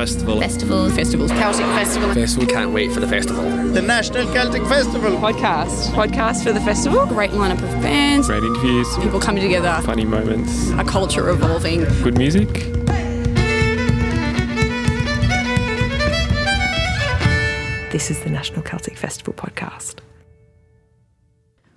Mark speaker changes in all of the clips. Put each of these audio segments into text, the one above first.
Speaker 1: Festival.
Speaker 2: Festival.
Speaker 3: Festivals.
Speaker 2: Celtic Festival.
Speaker 4: Festival. Can't wait for the festival.
Speaker 1: The National Celtic Festival.
Speaker 3: Podcast. Podcast for the festival.
Speaker 2: Great lineup of bands.
Speaker 5: Great interviews.
Speaker 2: People coming together.
Speaker 5: Funny moments.
Speaker 2: A culture evolving.
Speaker 5: Good music.
Speaker 3: This is the National Celtic Festival podcast.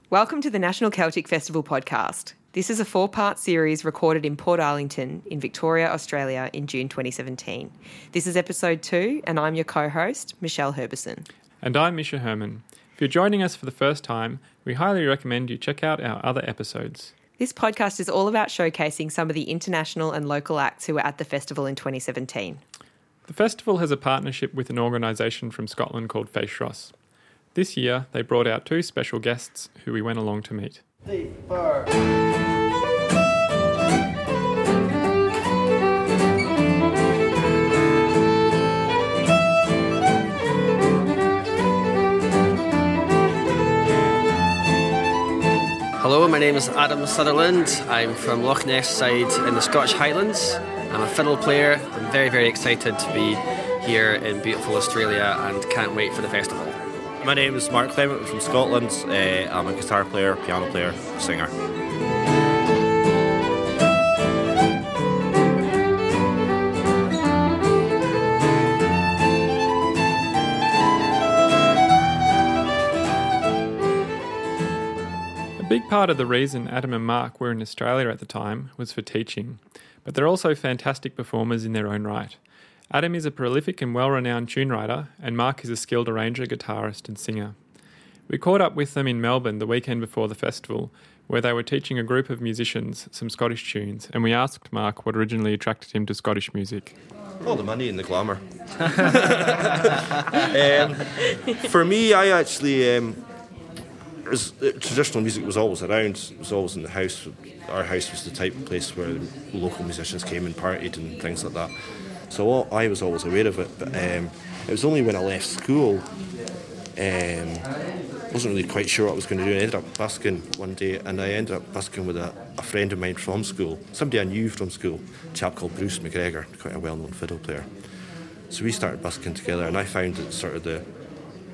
Speaker 3: Welcome to the National Celtic Festival podcast. This is a four part series recorded in Portarlington in Victoria, Australia in June 2017. This is episode two, and I'm your co host, Michelle Herbison.
Speaker 5: And I'm Misha Herman. If you're joining us for the first time, we highly recommend you check out our other episodes.
Speaker 3: This podcast is all about showcasing some of the international and local acts who were at the festival in 2017.
Speaker 5: The festival has a partnership with an organisation from Scotland called Féis This year, they brought out two special guests who we went along to meet.
Speaker 4: Hello, my name is Adam Sutherland. I'm from Loch Ness side in the Scottish Highlands. I'm a fiddle player. I'm very, very excited to be here in beautiful Australia and can't wait for the festival.
Speaker 6: My name is Mark Clement I'm from Scotland. Uh, I'm a guitar player, piano player, singer.
Speaker 5: A big part of the reason Adam and Mark were in Australia at the time was for teaching, but they're also fantastic performers in their own right. Adam is a prolific and well renowned tune writer, and Mark is a skilled arranger, guitarist, and singer. We caught up with them in Melbourne the weekend before the festival, where they were teaching a group of musicians some Scottish tunes, and we asked Mark what originally attracted him to Scottish music.
Speaker 6: All the money and the glamour. um, for me, I actually, um, was, uh, traditional music was always around. It was always in the house. Our house was the type of place where local musicians came and partied and things like that. So I was always aware of it, but um, it was only when I left school, um, wasn't really quite sure what I was going to do. I ended up busking one day, and I ended up busking with a, a friend of mine from school, somebody I knew from school, a chap called Bruce MacGregor, quite a well-known fiddle player. So we started busking together, and I found that sort of the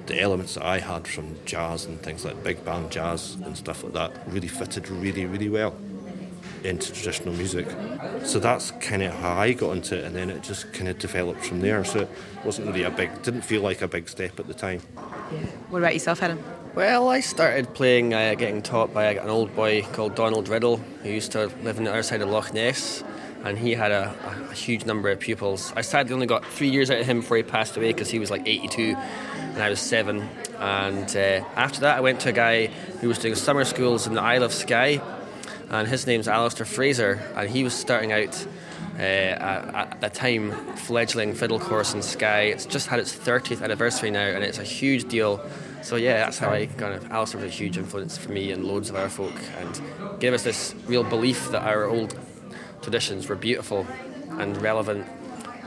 Speaker 6: the elements that I had from jazz and things like big band jazz and stuff like that really fitted really, really well into traditional music. So that's kind of how I got into it, and then it just kind of developed from there. So it wasn't really a big, didn't feel like a big step at the time.
Speaker 3: Yeah. What about yourself, Adam?
Speaker 4: Well, I started playing, uh, getting taught by an old boy called Donald Riddle, who used to live on the other side of Loch Ness, and he had a, a, a huge number of pupils. I sadly only got three years out of him before he passed away because he was like 82 and I was seven. And uh, after that, I went to a guy who was doing summer schools in the Isle of Skye and his name's Alasdair Fraser, and he was starting out uh, at, the time fledgling fiddle course in Skye. It's just had its 30th anniversary now, and it's a huge deal. So yeah, that's how I kind of Alasdair was a huge influence for me and loads of our folk, and gave us this real belief that our old traditions were beautiful and relevant,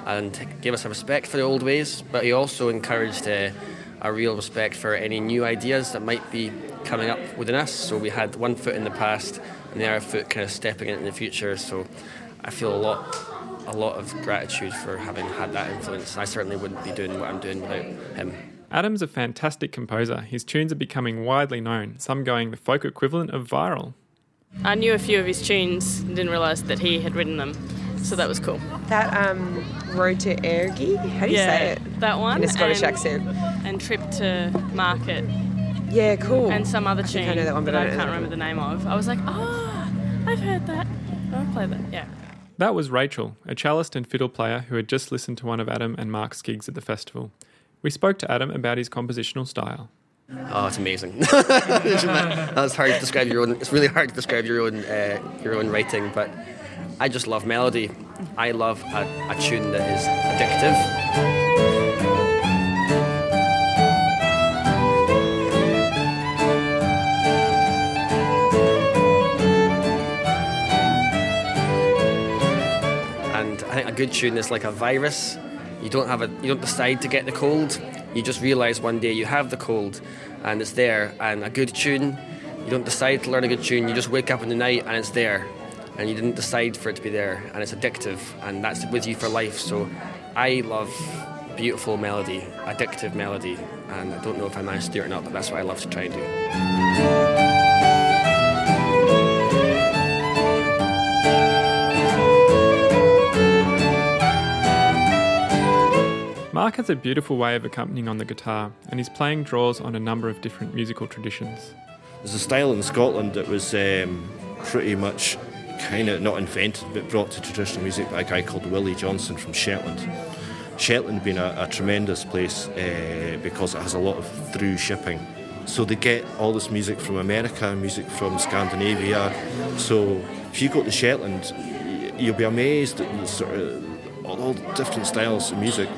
Speaker 4: and gave us a respect for the old ways. But he also encouraged. Uh, a real respect for any new ideas that might be coming up within us. So we had one foot in the past and the other foot kind of stepping into the future. So I feel a lot, a lot of gratitude for having had that influence. I certainly wouldn't be doing what I'm doing without him.
Speaker 5: Adam's a fantastic composer. His tunes are becoming widely known, some going the folk equivalent of viral.
Speaker 7: I knew a few of his tunes and didn't realise that he had written them, so that was cool.
Speaker 3: That um, Road to Errogie, how do you
Speaker 7: yeah,
Speaker 3: say it?
Speaker 7: That one.
Speaker 3: In a Scottish
Speaker 7: and,
Speaker 3: accent.
Speaker 7: And Trip to Market.
Speaker 3: Yeah, cool.
Speaker 7: And some other tune
Speaker 3: I know that, one,
Speaker 7: that
Speaker 3: I,
Speaker 7: I can't remember the name of. I was like, oh, I've heard that. I'll play that, yeah.
Speaker 5: That was Rachel, a cellist and fiddle player who had just listened to one of Adam and Mark's gigs at the festival. We spoke to Adam about his compositional style.
Speaker 4: Oh, it's amazing. That's hard to describe your own. It's really hard to describe your own uh, your own writing, but I just love melody. I love a, a tune that is addictive. Good tune is like a virus. You don't have a, you don't decide to get the cold. You just realise one day you have the cold, and it's there. And a good tune, you don't decide to learn a good tune. You just wake up in the night and it's there, and you didn't decide for it to be there, and it's addictive, and that's with you for life. So I love beautiful melody, addictive melody, and I don't know if I managed to do it or not, but that's what I love to try and do.
Speaker 5: Mark has a beautiful way of accompanying on the guitar, and his playing draws on a number of different musical traditions.
Speaker 6: There's a style in Scotland that was um, pretty much kind of not invented but brought to traditional music by a guy called Willie Johnson from Shetland. Shetland being a, a tremendous place uh, because it has a lot of through shipping. So they get all this music from America, music from Scandinavia. So if you go to Shetland, you'll be amazed at the sort of all, all the different styles of music.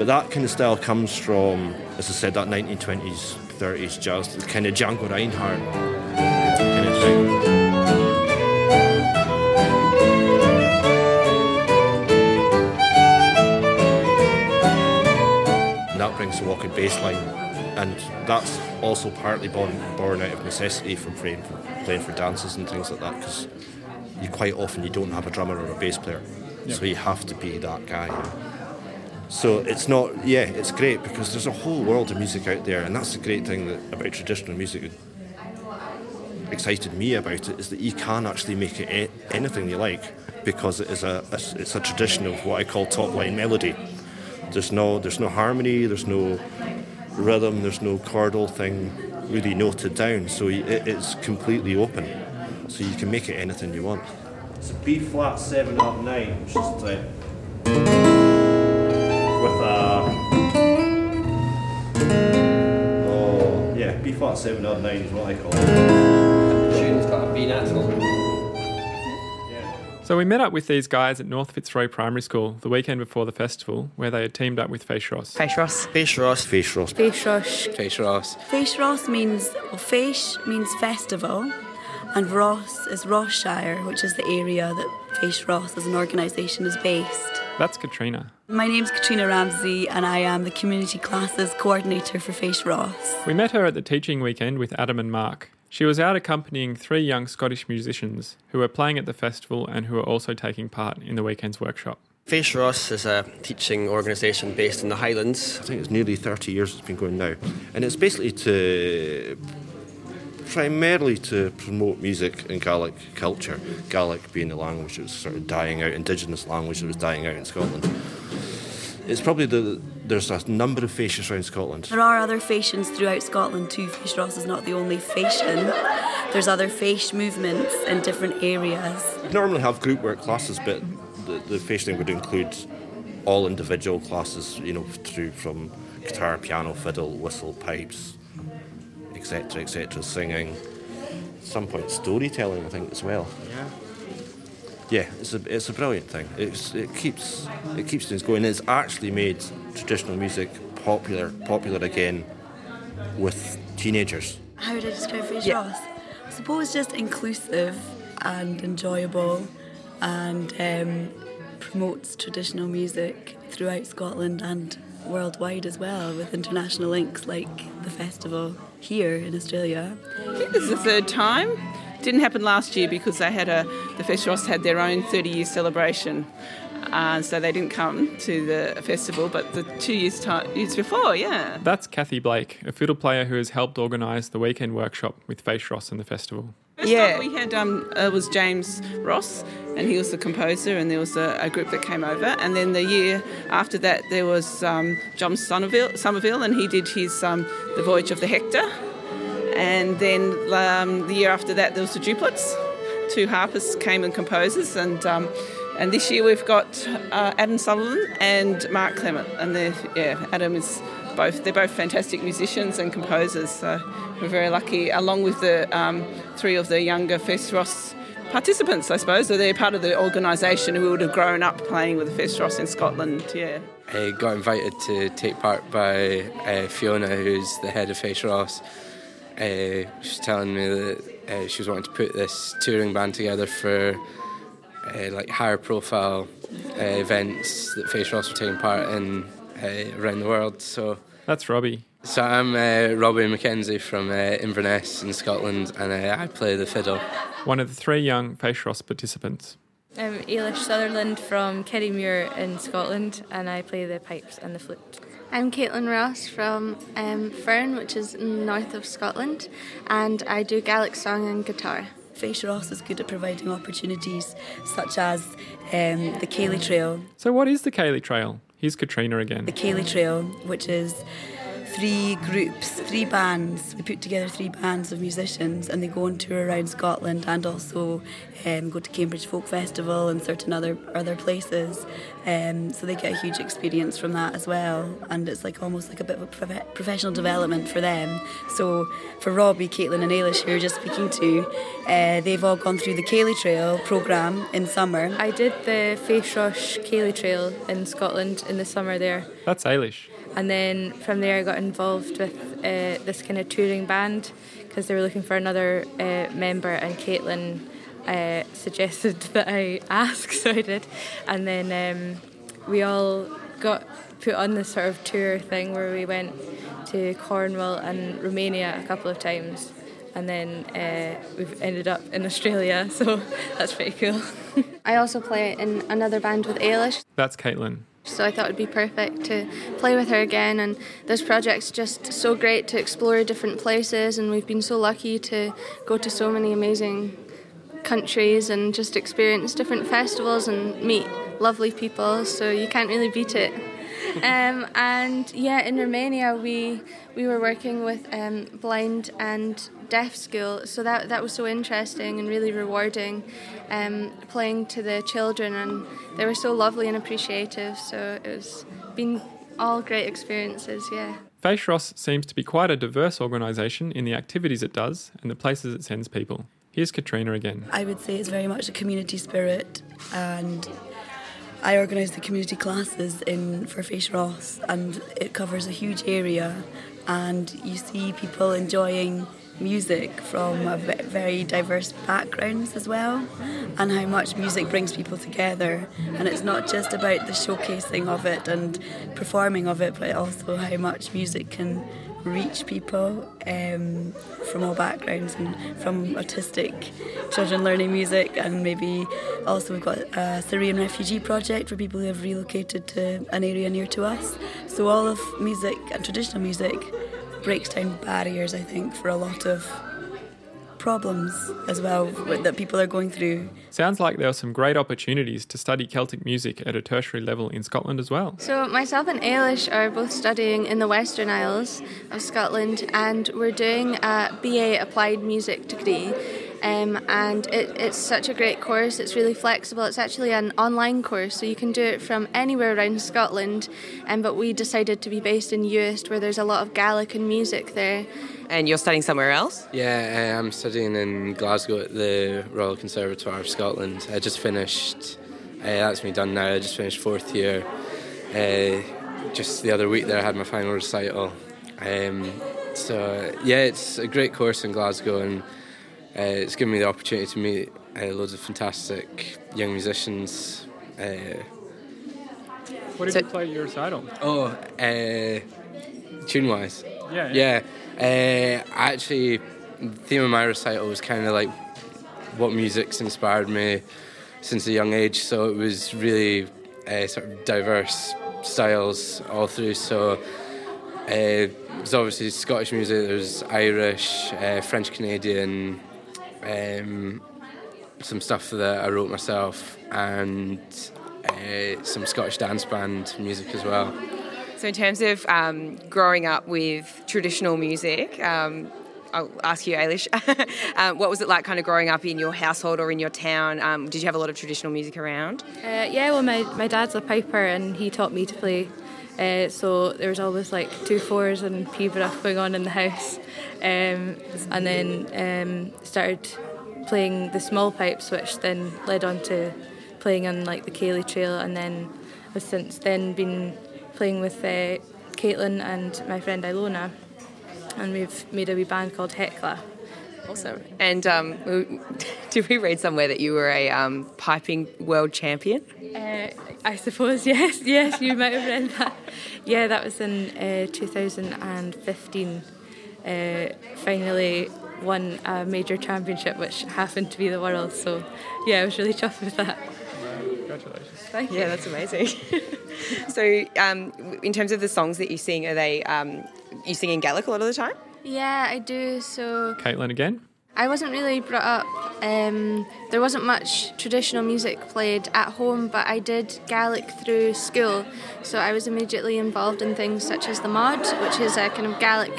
Speaker 6: But that kind of style comes from, as I said, that 1920s, 30s jazz, the kind of Django Reinhardt kind of thing. That brings the walking bass line. And that's also partly born, born out of necessity from playing for, playing for dances and things like that, because you quite often you don't have a drummer or a bass player. So you have to be that guy. So it's not, yeah, it's great because there's a whole world of music out there, and that's the great thing that, about traditional music. Excited me about it is that you can actually make it anything you like because it is a, a it's a tradition of what I call top line melody. There's no there's no harmony, there's no rhythm, there's no chordal thing really noted down. So it, it's completely open, so you can make it anything you want. It's a B flat seven up nine, which is uh, flat seven up nine is what I call it.
Speaker 4: Tune's got a B natural.
Speaker 5: So we met up with these guys at North Fitzroy Primary School the weekend before the festival, where they had teamed up with Fèis Rois.
Speaker 2: Fèis Rois.
Speaker 4: Fèis Rois.
Speaker 6: Fèis Rois.
Speaker 8: Fèis Rois.
Speaker 9: Fèis Rois.
Speaker 8: Fèis Rois means, well, Fèis means festival, and Ross is Rossshire, which is the area that Fèis Rois as an organisation is based.
Speaker 5: That's Katrina.
Speaker 8: My name's Katrina Ramsey, and I am the Community Classes Coordinator for Fèis Rois.
Speaker 5: We met her at the teaching weekend with Adam and Mark. She was out accompanying three young Scottish musicians who were playing at the festival and who were also taking part in the weekend's workshop.
Speaker 4: Fèis Rois is a teaching organisation based in the Highlands.
Speaker 6: I think it's nearly 30 years it's been going now. And it's basically to primarily to promote music and Gaelic culture. Gaelic being the language that was sort of dying out, indigenous language that was dying out in Scotland. It's probably the there's a number of faces around Scotland.
Speaker 8: There are other fèisean throughout Scotland too. Fèis Rois is not the only fèis. There's other fèis movements in different areas.
Speaker 6: We normally have group work classes, but the, the would include all individual classes, you know, through from guitar, piano, fiddle, whistle, pipes, etc., etc., singing. At some point, storytelling, I think, as well.
Speaker 4: Yeah.
Speaker 6: Yeah, it's a it's a brilliant thing. It's it keeps it keeps things going. It's actually made traditional music popular popular again with teenagers.
Speaker 8: How would I describe Fèis
Speaker 2: Yeah.
Speaker 8: Rois? I suppose just inclusive and enjoyable and um, promotes traditional music throughout Scotland and worldwide as well with international links like the festival here in Australia.
Speaker 10: I think this is the third time. Didn't happen last year because they had a the Festivals had their own 30 year celebration, uh, so they didn't come to the festival. But the two years time, years before, yeah.
Speaker 5: That's Kathy Blake, a fiddle player who has helped organise the weekend workshop with Fèis Rois and the festival.
Speaker 10: First
Speaker 2: Yeah.
Speaker 10: we had um, uh, was James Ross, and he was the composer, and there was a, a group that came over. And then the year after that, there was um, John Somerville, Somerville, and he did his um, The Voyage of the Hector. And then um, the year after that, there was the Duplets. Two harpists came and composers, and um, and this year we've got uh, Adam Sutherland and Mark Clement, and they're yeah, Adam is both they're both fantastic musicians and composers. So we're very lucky, along with the um, three of the younger Fèis Rois participants, I suppose. So they're part of the organisation who would have grown up playing with the Fèis Rois in Scotland. Yeah.
Speaker 9: I got invited to take part by uh, Fiona, who's the head of Fèis Rois. Uh, she's telling me that uh, she was wanting to put this touring band together for uh, like higher profile uh, events that Fèis Rois were taking part in uh, around the world. So,
Speaker 5: That's Robbie.
Speaker 9: So I'm uh, Robbie McKenzie from uh, Inverness in Scotland, and uh, I play the fiddle.
Speaker 5: one of the three young Fèis Rois participants.
Speaker 11: I'm Ailish Sutherland from Kirriemuir in Scotland, and I play the pipes and the flute.
Speaker 12: I'm Caitlin Ross from um, Fearn, which is north of Scotland, and I do Gaelic song and guitar.
Speaker 8: Fèis Rois is good at providing opportunities such as um, the Cèilidh Trail.
Speaker 5: So, what is the Cèilidh Trail? Here's Katrina again.
Speaker 8: The Cèilidh Trail, which is three groups, three bands. We put together three bands of musicians and they go on tour around Scotland and also um, go to Cambridge Folk Festival and certain other other places. Um, so they get a huge experience from that as well. And it's like almost like a bit of a prof- professional development for them. So for Robbie, Caitlin, and Ailish, who you're just speaking to, uh, they've all gone through the Cèilidh Trail programme in summer.
Speaker 11: I did the Fèis Rois Cèilidh Trail in Scotland in the summer there.
Speaker 5: That's Ailish.
Speaker 11: And then from there, I got involved with uh, this kind of touring band because they were looking for another uh, member, and Caitlin uh, suggested that I ask, so I did. And then um, we all got put on this sort of tour thing where we went to Cornwall and Romania a couple of times. And then uh, we've ended up in Australia, so that's pretty cool.
Speaker 12: I also play in another band with Ailish.
Speaker 5: That's Caitlin.
Speaker 12: So I thought it'd be perfect to play with her again. And this project's just so great to explore different places. And we've been so lucky to go to so many amazing countries and just experience different festivals and meet lovely people. So you can't really beat it. Um, and yeah, in Romania we we were working with um, blind and deaf school, so that that was so interesting and really rewarding. Um, playing to the children, and they were so lovely and appreciative. So it was been all great experiences. Yeah.
Speaker 5: Fèis Rois seems to be quite a diverse organisation in the activities it does and the places it sends people. Here's Katrina again.
Speaker 8: I would say it's very much a community spirit and I organise the community classes in for Fèis Rois, and it covers a huge area. And you see people enjoying music from very diverse backgrounds as well, and how much music brings people together. And it's not just about the showcasing of it and performing of it, but also how much music can reach people um, from all backgrounds and from autistic children learning music and maybe also we've got a Syrian refugee project for people who have relocated to an area near to us. So all of music and traditional music breaks down barriers I think for a lot of problems as well that people are going through.
Speaker 5: Sounds like there are some great opportunities to study Celtic music at a tertiary level in Scotland as well.
Speaker 12: So, myself and Ailish are both studying in the Western Isles of Scotland, and we're doing a BA Applied Music degree. Um, and it, it's such a great course. It's really flexible. It's actually an online course, so you can do it from anywhere around Scotland. Um, but we decided to be based in Uist, where there's a lot of Gaelic and music there.
Speaker 3: And you're studying somewhere else?
Speaker 9: Yeah, uh, I'm studying in Glasgow at the Royal Conservatoire of Scotland. I just finished, uh, that's me done now, I just finished fourth year. Uh, just the other week there, I had my final recital. Um, so, yeah, it's a great course in Glasgow, and uh, it's given me the opportunity to meet uh, loads of fantastic young musicians. Uh,
Speaker 5: what did so, you play at your recital?
Speaker 9: Oh, tune wise.
Speaker 5: Yeah.
Speaker 9: Yeah. Uh, actually, the theme of my recital was kind of like what music's inspired me since a young age. So it was really uh, sort of diverse styles all through. So uh, there's obviously Scottish music, there's Irish, uh, French Canadian, um, some stuff that I wrote myself, and uh, some Scottish dance band music as well.
Speaker 3: So, in terms of um, growing up with traditional music, um, I'll ask you, Ailish, um, what was it like kind of growing up in your household or in your town? Um, did you have a lot of traditional music around?
Speaker 11: Uh, yeah, well, my, my dad's a piper and he taught me to play. Uh, so there was always like two fours and Pibroch going on in the house. Um, and then um, started playing the small pipes, which then led on to playing on like the Cèilidh Trail. And then I've since then been playing with uh, Caitlin and my friend Ilona, and we've made a wee band called Hecla.
Speaker 3: Awesome. And um, did we read somewhere that you were a um, piping world champion?
Speaker 11: Uh, I suppose, yes, yes, you might have read that. Yeah, that was in uh, 2015. Uh, finally won a major championship, which happened to be the world. So, yeah, I was really chuffed with that. Congratulations. Thank you.
Speaker 3: Yeah, that's amazing. so, um, in terms of the songs that you sing, are they um, you sing in Gaelic a lot of the time?
Speaker 12: Yeah, I do. So
Speaker 5: Caitlin again.
Speaker 12: I wasn't really brought up. Um, there wasn't much traditional music played at home, but I did Gaelic through school. So I was immediately involved in things such as the Mod, which is a kind of Gaelic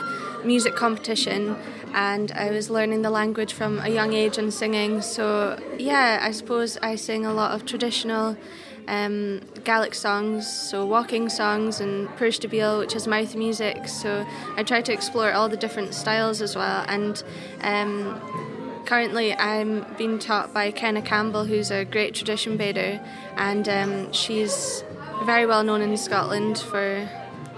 Speaker 12: music competition, and I was learning the language from a young age and singing. So yeah, I suppose I sing a lot of traditional. Um, Gaelic songs, so waulking songs and puirt à beul, which is mouth music. So I try to explore all the different styles as well. And um, currently, I'm being taught by Kenna Campbell, who's a great tradition bearer, and um, she's very well known in Scotland for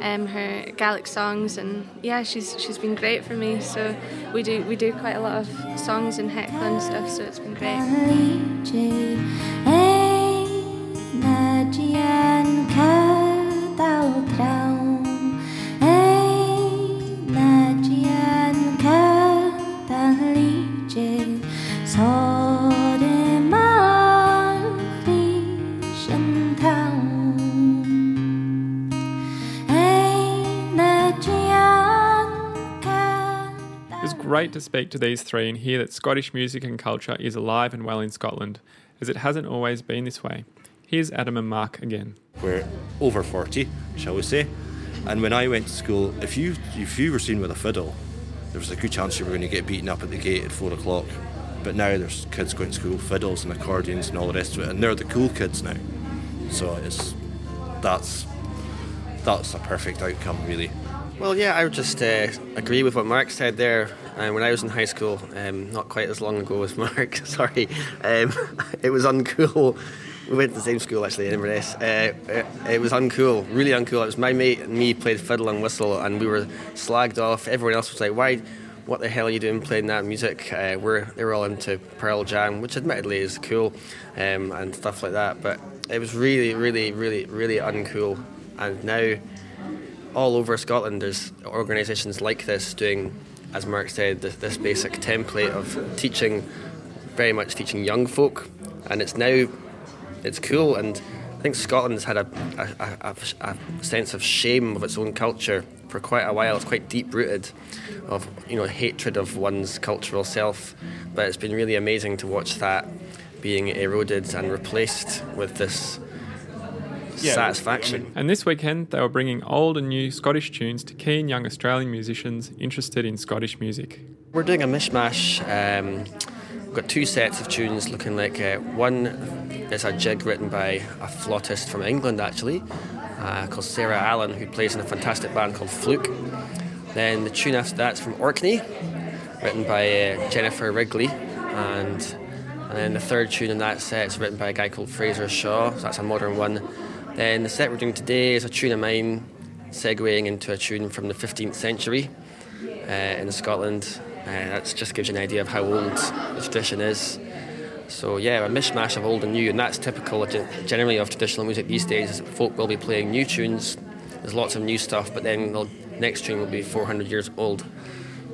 Speaker 12: um, her Gaelic songs. And yeah, she's she's been great for me. So we do we do quite a lot of songs and Hecla and stuff. So it's been great.
Speaker 5: Great to speak to these three and hear that Scottish music and culture is alive and well in Scotland, as it hasn't always been this way. Here's Adam and Mark again.
Speaker 6: We're over 40, shall we say. And when I went to school, if you if you were seen with a fiddle, there was a good chance you were going to get beaten up at the gate at four o'clock. But now there's kids going to school, fiddles and accordions and all the rest of it, and they're the cool kids now. So it's that's that's a perfect outcome, really.
Speaker 4: Well, yeah, I would just uh, agree with what Mark said there. Uh, when I was in high school, um, not quite as long ago as Mark, sorry, um, it was uncool. We went to the same school actually in Inverness. Uh, it, it was uncool, really uncool. It was my mate and me played fiddle and whistle, and we were slagged off. Everyone else was like, "Why? What the hell are you doing playing that music?" Uh, we're they were all into Pearl Jam, which admittedly is cool, um, and stuff like that. But it was really, really, really, really uncool. And now all over Scotland, there's organisations like this doing, as Mark said, this, this basic template of teaching, very much teaching young folk, and it's now, it's cool. And I think Scotland's had a, a, a, a sense of shame of its own culture for quite a while. It's quite deep rooted, of you know hatred of one's cultural self. But it's been really amazing to watch that being eroded and replaced with this satisfaction.
Speaker 5: And this weekend, they were bringing old and new Scottish tunes to keen young Australian musicians interested in Scottish music.
Speaker 4: We're doing a mishmash. Um, we've got two sets of tunes looking like uh, one is a jig written by a flautist from England, actually, uh, called Sarah Allen, who plays in a fantastic band called Flook. Then the tune after that's from Orkney, written by uh, Jennifer Wrigley, and and then the third tune in that set is written by a guy called Fraser Shaw. So that's a modern one. Then the set we're doing today is a tune of mine, segueing into a tune from the 15th century uh, in Scotland. Uh, that just gives you an idea of how old the tradition is. So yeah, a mishmash of old and new, and that's typical generally of traditional music these days. Folk will be playing new tunes. There's lots of new stuff, but then the next tune will be 400 years old.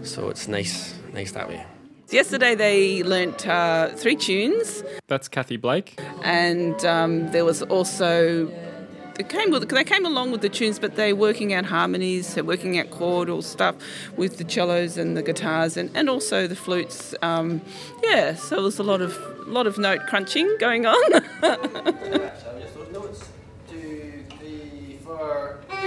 Speaker 4: So it's nice, nice that way.
Speaker 10: Yesterday they learnt uh, three tunes.
Speaker 5: That's Kathy Blake.
Speaker 10: And um, there was also they came with, they came along with the tunes, but they're working out harmonies, they're working out chordal stuff with the cellos and the guitars, and, and also the flutes. Um, yeah, so there was a lot of lot of note crunching going on.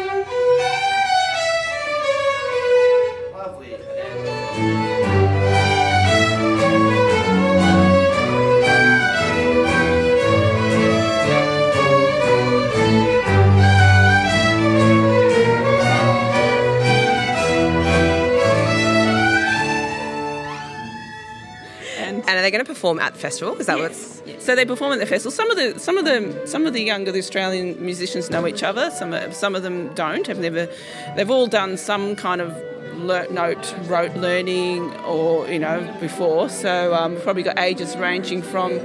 Speaker 3: And are they going to perform at the festival? Is that
Speaker 10: yes.
Speaker 3: what's?
Speaker 10: So they perform at the festival. Some of the some of the some of the younger Australian musicians know each other. Some some of them don't. Have never. They've all done some kind of le- note rote learning or you know before. So um, we've probably got ages ranging from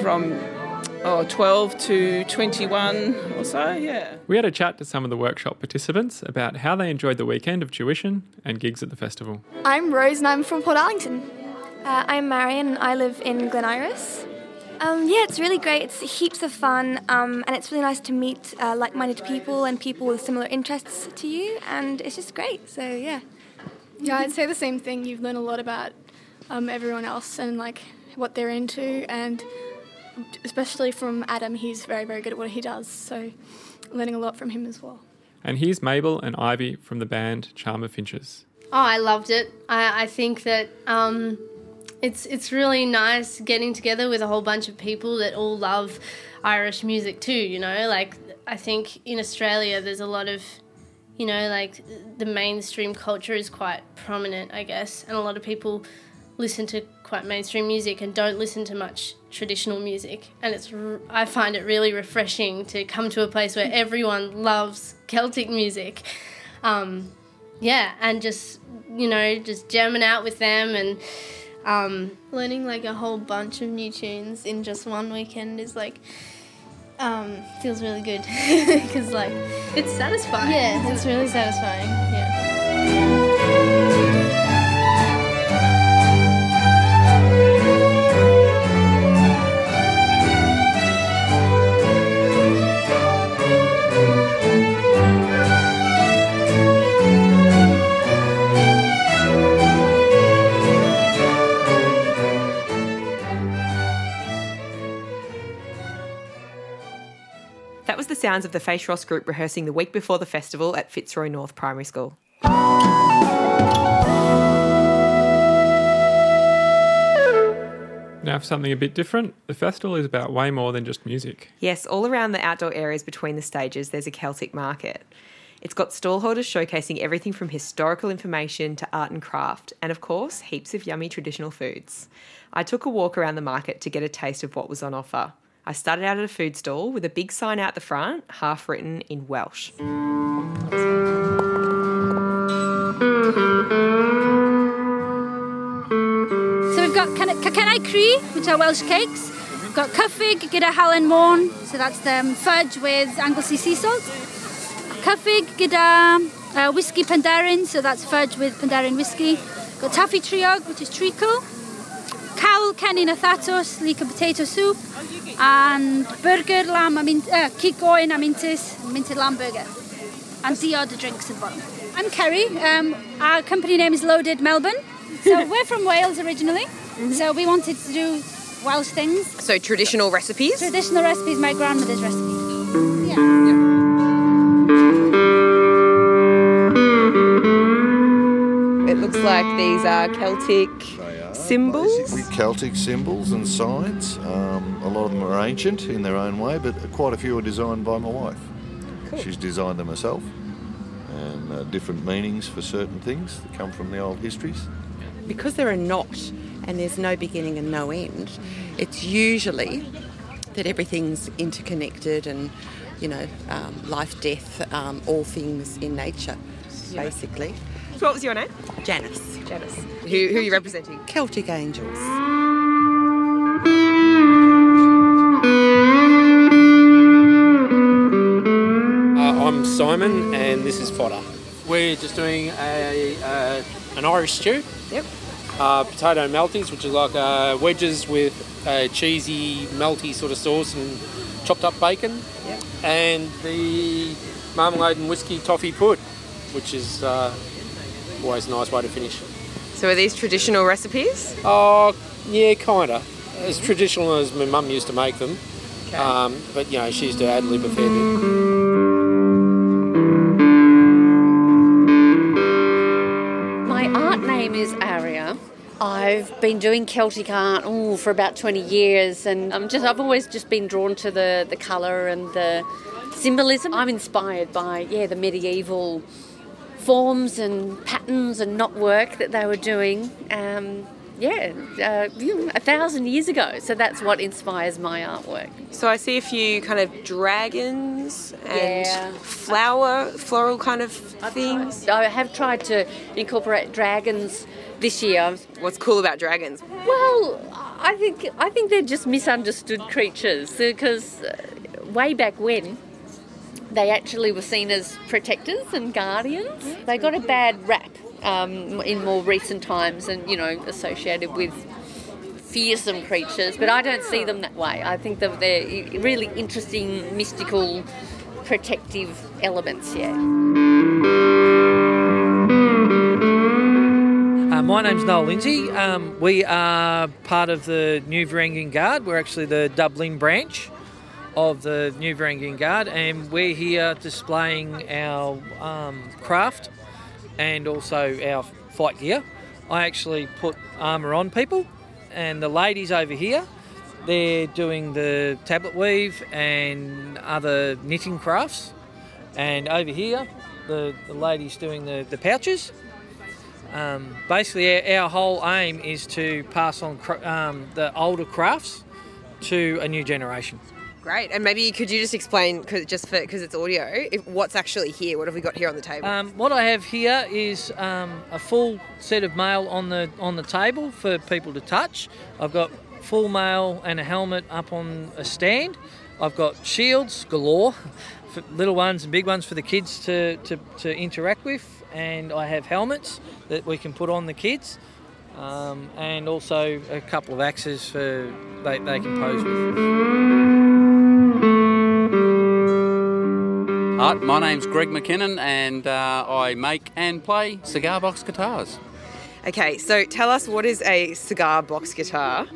Speaker 10: from oh, 12 to 21 or so. Yeah.
Speaker 5: We had a chat to some of the workshop participants about how they enjoyed the weekend of tuition and gigs at the festival.
Speaker 13: I'm Rose and I'm from Portarlington. Uh, I'm Marion and I live in Glen Iris. Um, yeah, it's really great. It's heaps of fun, um, and it's really nice to meet uh, like-minded people and people with similar interests to you, and it's just great. So yeah.
Speaker 14: Yeah, I'd say the same thing. You've learned a lot about um, everyone else and like what they're into, and especially from Adam, he's very, very good at what he does. So, learning a lot from him as well.
Speaker 5: And here's Mabel and Ivy from the band Charm of Finches.
Speaker 15: Oh, I loved it. I, I think that um, it's it's really nice getting together with a whole bunch of people that all love Irish music too. You know, like I think in Australia there's a lot of, you know, like the mainstream culture is quite prominent, I guess, and a lot of people listen to quite mainstream music and don't listen to much traditional music. And it's I find it really refreshing to come to a place where everyone loves Celtic music. Um, yeah, and just you know, just jamming out with them and um,
Speaker 16: learning like a whole bunch of new tunes in just one weekend is like um, feels really good because like
Speaker 15: it's satisfying.
Speaker 16: Yeah, it's really satisfying. Yeah.
Speaker 3: Sounds of the Fèis Rois group rehearsing the week before the festival at Fitzroy North Primary School.
Speaker 5: Now, for something a bit different, the festival is about way more than just music.
Speaker 3: Yes, all around the outdoor areas between the stages, there's a Celtic market. It's got stallholders showcasing everything from historical information to art and craft, and of course, heaps of yummy traditional foods. I took a walk around the market to get a taste of what was on offer. I started out at a food stall with a big sign out the front, half written in Welsh.
Speaker 17: So we've got Cacennau Cri, which are Welsh cakes. We've got Cyffug, gyda Halen Môn, so that's the fudge with Anglesey sea salt. Cyffug, gyda uh, whiskey Penderyn, so that's fudge with Penderyn whiskey. Got Taffy Triog, which is treacle. Cawl Cennin a Thatos, leek and potato soup. And burger lamb, a mint, uh, cicoen a mintis, minted lamb burger. And the drinks at the bottom. I'm Kerry. Um, our company name is Loaded Melbourne. So we're from Wales originally. So we wanted to do Welsh things.
Speaker 3: So, traditional recipes?
Speaker 17: Traditional recipes, my grandmother's recipe. Yeah.
Speaker 3: It looks like these are Celtic symbols.
Speaker 18: Basically Celtic symbols and signs. Um, a lot of them are ancient in their own way, but quite a few are designed by my wife. She's designed them herself, and uh, different meanings for certain things that come from the old histories.
Speaker 19: because there are not, and there's no beginning and no end, it's usually that everything's interconnected and, you know, um, life, death, um, all things in nature, basically.
Speaker 3: So, what was your name?
Speaker 19: Janice.
Speaker 3: Janice. Who, who are you representing?
Speaker 19: Celtic Angels.
Speaker 20: Uh, I'm Simon, and this is Fodder. We're just doing a uh, an Irish stew.
Speaker 3: Yep.
Speaker 20: Uh, potato melties, which is like uh, wedges with a cheesy, melty sort of sauce and chopped up bacon.
Speaker 3: Yep.
Speaker 20: And the marmalade and whiskey toffee pud, which is uh, always a nice way to finish.
Speaker 3: So, are these traditional recipes?
Speaker 20: Oh, yeah, kinda. As traditional as my mum used to make them. Um, but you know, she used to ad lib a fair bit.
Speaker 21: My art name is Aria. I've been doing Celtic art ooh, for about 20 years, and I'm just I've always just been drawn to the, the colour and the symbolism. I'm inspired by yeah the medieval forms and patterns and knotwork that they were doing. Um, yeah, uh, a thousand years ago. So that's what inspires my artwork.
Speaker 3: So, I see a few kind of dragons and
Speaker 21: Yeah.
Speaker 3: flower, floral kind of things.
Speaker 21: I have tried to incorporate dragons this year.
Speaker 3: What's cool about dragons?
Speaker 21: Well, I think I think they're just misunderstood creatures because uh, way back when they actually were seen as protectors and guardians. They got a bad rap um, in more recent times, and you know associated with fearsome creatures, but I don't see them that way. I think that they're really interesting, mystical, protective elements, yeah.
Speaker 22: Uh, my name's Noel Lindsay. Um, we are part of the New Varangian Guard. We're actually the Dublin branch of the New Varangian Guard, and we're here displaying our um, craft and also our fight gear. I actually put armour on people, and the ladies over here, they're doing the tablet weave and other knitting crafts, and over here, the, the ladies doing the, the pouches. Um, basically, our, our, whole aim is to pass on cr- um, the older crafts to a new generation.
Speaker 3: Great, and maybe could you just explain, cause just for because it's audio, if, what's actually here? What have we got here on the table?
Speaker 22: Um, what I have here is um, a full set of mail on the on the table for people to touch. I've got full mail and a helmet up on a stand. I've got shields galore, little ones and big ones for the kids to, to, to interact with and I have helmets that we can put on the kids, um, and also a couple of axes for they, they can pose with.
Speaker 23: Hi, my name's Greg McKinnon, and uh, I make and play cigar box guitars.
Speaker 3: Okay, so tell us what is a cigar box guitar?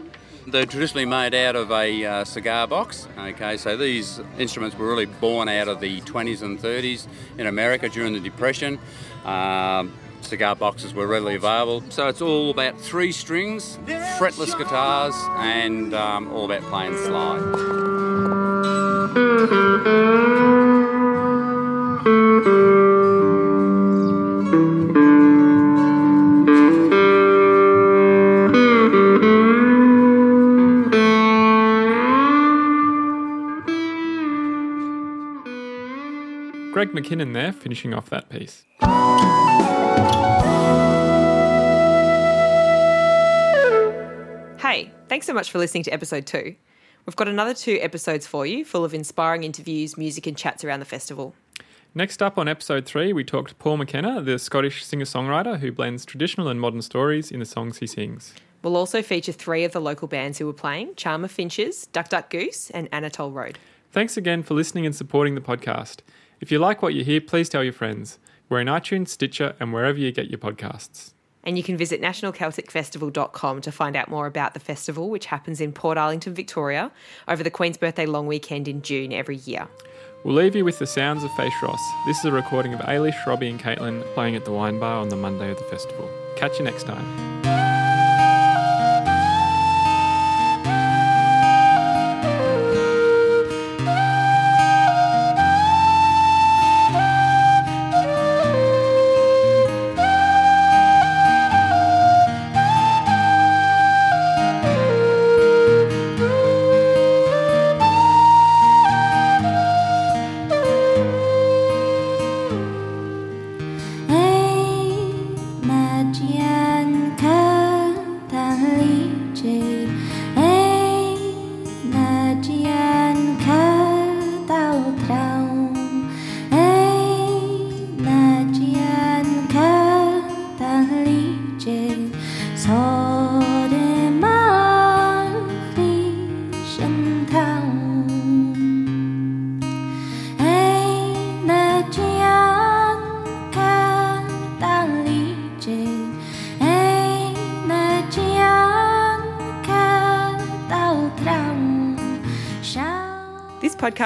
Speaker 23: They're traditionally made out of a uh, cigar box. Okay, so these instruments were really born out of the 20s and 30s in America during the Depression. Um, cigar boxes were readily available. So it's all about three strings, fretless guitars, and um, all about playing slide.
Speaker 5: McKinnon there, finishing off that piece.
Speaker 3: Hey, thanks so much for listening to episode two. We've got another two episodes for you, full of inspiring interviews, music, and chats around the festival.
Speaker 5: Next up on episode three, we talked to Paul McKenna, the Scottish singer songwriter who blends traditional and modern stories in the songs he sings.
Speaker 3: We'll also feature three of the local bands who were playing Charm of Finches, Duck Duck Goose, and Anatole Road.
Speaker 5: Thanks again for listening and supporting the podcast. If you like what you hear, please tell your friends. We're in iTunes, Stitcher, and wherever you get your podcasts.
Speaker 3: And you can visit nationalcelticfestival.com to find out more about the festival, which happens in Portarlington, Victoria, over the Queen's Birthday long weekend in June every year.
Speaker 5: We'll leave you with the sounds of Fèis Rois. This is a recording of Ailish, Robbie, and Caitlin playing at the wine bar on the Monday of the festival. Catch you next time.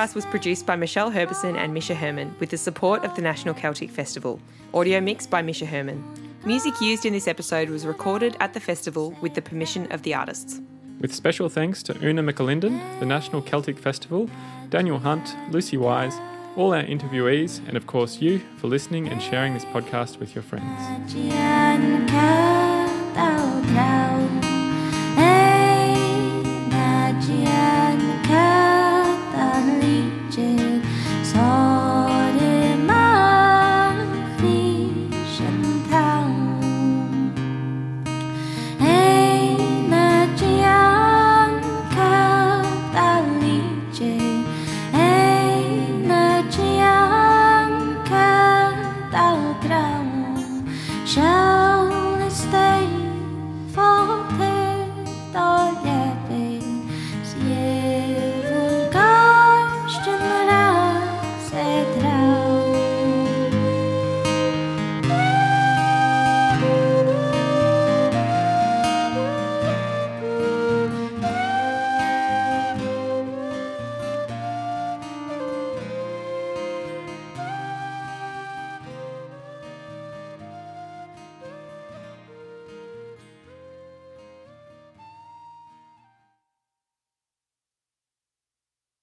Speaker 3: Podcast was produced by Michelle Herbison and Misha Herman with the support of the National Celtic Festival. Audio mixed by Misha Herman. Music used in this episode was recorded at the festival with the permission of the artists.
Speaker 5: With special thanks to Una McAlinden, the National Celtic Festival, Daniel Hunt, Lucy Wise, all our interviewees, and of course you for listening and sharing this podcast with your friends.